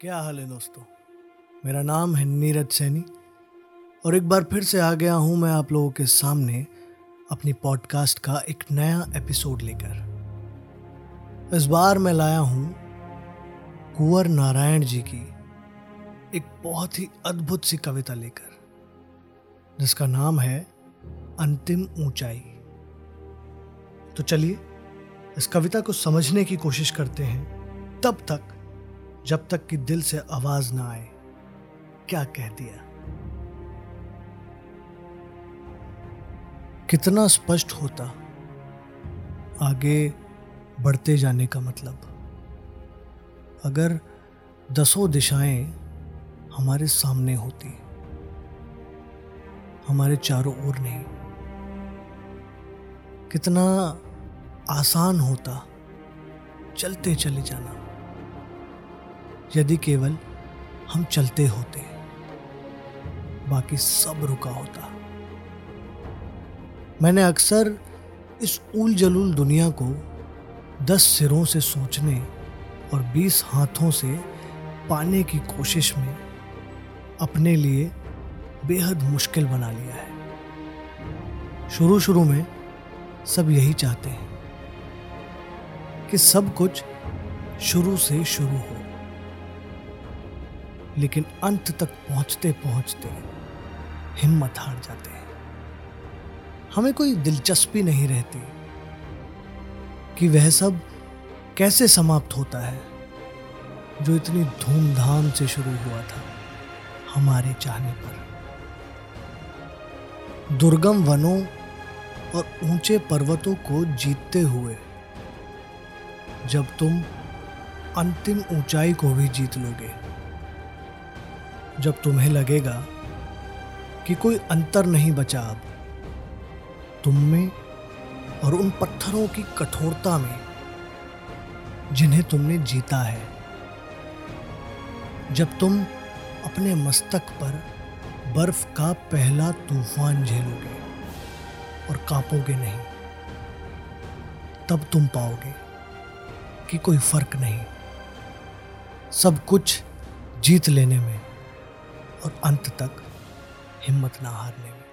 क्या हाल है दोस्तों? मेरा नाम है नीरज सैनी और एक बार फिर से आ गया हूँ मैं आप लोगों के सामने अपनी पॉडकास्ट का एक नया एपिसोड लेकर। इस बार मैं लाया हूँ कुंवर नारायण जी की एक बहुत ही अद्भुत सी कविता लेकर, जिसका नाम है अंतिम ऊंचाई। तो चलिए, इस कविता को समझने की कोशिश करते हैं। तब तक जब तक कि दिल से आवाज़ ना आए, क्या कह दिया? कितना स्पष्ट होता, आगे बढ़ते जाने का मतलब। अगर दसों दिशाएँ हमारे सामने होती, हमारे चारों ओर नहीं, कितना आसान होता, चलते चले जाना। यदि केवल हम चलते होते, बाकी सब रुका होता। मैंने अक्सर इस उल जलूल दुनिया को दस सिरों से सोचने और बीस हाथों से पाने की कोशिश में अपने लिए बेहद मुश्किल बना लिया है। शुरू शुरू में सब यही चाहते हैं कि सब कुछ शुरू से शुरू हो। लेकिन अंत तक पहुँचते पहुँचते हिम्मत हार जाते हैं। हमें कोई दिलचस्पी नहीं रहती कि वह सब कैसे समाप्त होता है, जो इतनी धूमधाम से शुरू हुआ था हमारे चाहने पर। दुर्गम वनों और ऊँचे पर्वतों को जीतते हुए, जब तुम अंतिम ऊंचाई को भी जीत लोगे जब तुम्हें लगेगा कि कोई अंतर नहीं बचा अब, तुम में और उन पत्थरों की कठोरता में जिन्हें तुमने जीता है, जब तुम अपने मस्तक पर बर्फ़ का पहला तूफ़ान झेलोगे और कांपोगे नहीं, तब तुम पाओगे कि कोई फ़र्क नहीं, सब कुछ जीत लेने में और अंत तक हिम्मत ना हारने में।